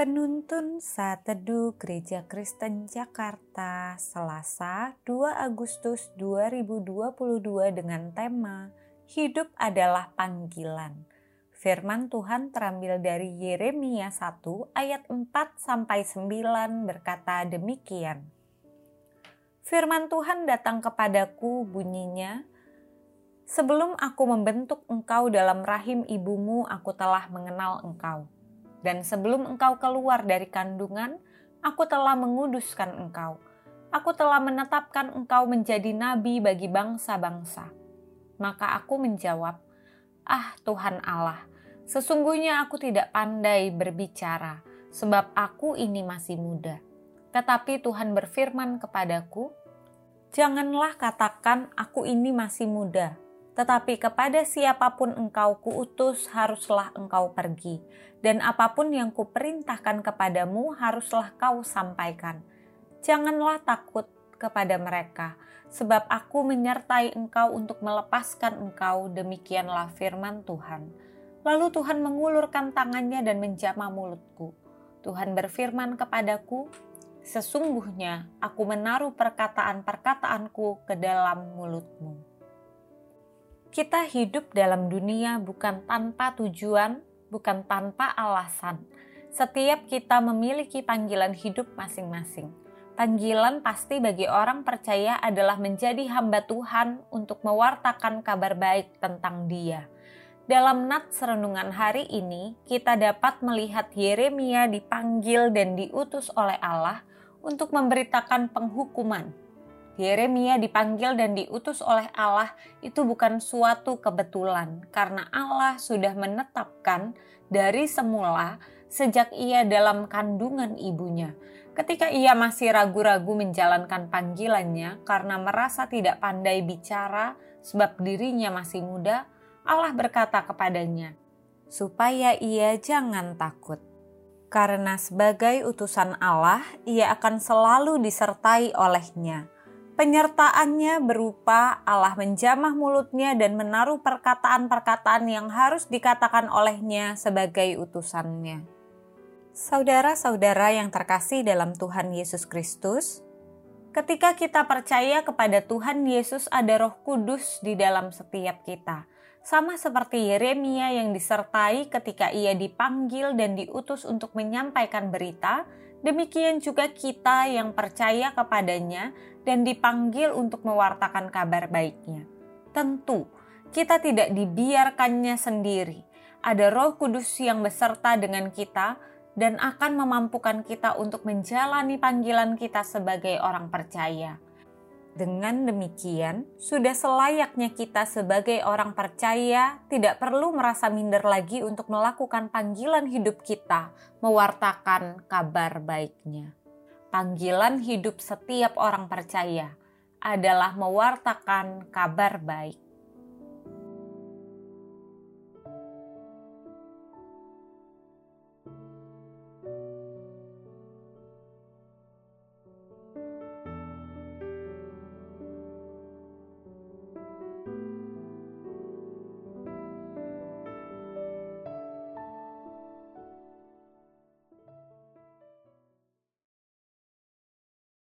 Penuntun Saat Teduh Gereja Kristen Jakarta Selasa 2 Agustus 2022 dengan tema Hidup adalah panggilan. Firman Tuhan terambil dari Yeremia 1 ayat 4 sampai 9 berkata demikian. Firman Tuhan datang kepadaku bunyinya, Sebelum aku membentuk engkau dalam rahim ibumu, aku telah mengenal engkau dan sebelum engkau keluar dari kandungan, aku telah menguduskan engkau. Aku telah menetapkan engkau menjadi nabi bagi bangsa-bangsa. Maka aku menjawab, Ah Tuhan Allah, sesungguhnya aku tidak pandai berbicara, sebab aku ini masih muda. Tetapi Tuhan berfirman kepadaku, Janganlah katakan aku ini masih muda, tetapi kepada siapa pun engkau kuutus haruslah engkau pergi, dan apa pun yang kuperintahkan kepadamu haruslah kau sampaikan. Janganlah takut kepada mereka, sebab aku menyertai engkau untuk melepaskan engkau, demikianlah firman Tuhan. Lalu Tuhan mengulurkan tangannya dan menjamah mulutku. Tuhan berfirman kepadaku, Sesungguhnya aku menaruh perkataan-perkataanku ke dalam mulutmu. Kita hidup dalam dunia bukan tanpa tujuan, bukan tanpa alasan. Setiap kita memiliki panggilan hidup masing-masing. Panggilan pasti bagi orang percaya adalah menjadi hamba Tuhan untuk mewartakan kabar baik tentang Dia. Dalam nats renungan hari ini, kita dapat melihat Yeremia dipanggil dan diutus oleh Allah untuk memberitakan penghukuman Yeremia dipanggil dan diutus oleh Allah itu bukan suatu kebetulan, karena Allah sudah menetapkan dari semula sejak ia dalam kandungan ibunya. Ketika ia masih ragu-ragu menjalankan panggilannya karena merasa tidak pandai bicara, sebab dirinya masih muda, Allah berkata kepadanya, "Supaya ia jangan takut." Karena sebagai utusan Allah, ia akan selalu disertai olehnya Penyertaannya berupa Allah menjamah mulutnya dan menaruh perkataan-perkataan yang harus dikatakan olehnya sebagai utusannya. Saudara-saudara yang terkasih dalam Tuhan Yesus Kristus, ketika kita percaya kepada Tuhan Yesus ada Roh Kudus di dalam setiap kita, sama seperti Yeremia yang disertai ketika ia dipanggil dan diutus untuk menyampaikan berita, demikian juga kita yang percaya kepadanya dan dipanggil untuk mewartakan kabar baiknya. Tentu, kita tidak dibiarkannya sendiri. Ada Roh Kudus yang beserta dengan kita dan akan memampukan kita untuk menjalani panggilan kita sebagai orang percaya. Dengan demikian, sudah selayaknya kita sebagai orang percaya tidak perlu merasa minder lagi untuk melakukan panggilan hidup kita, mewartakan kabar baiknya panggilan hidup setiap orang percaya adalah mewartakan kabar baik.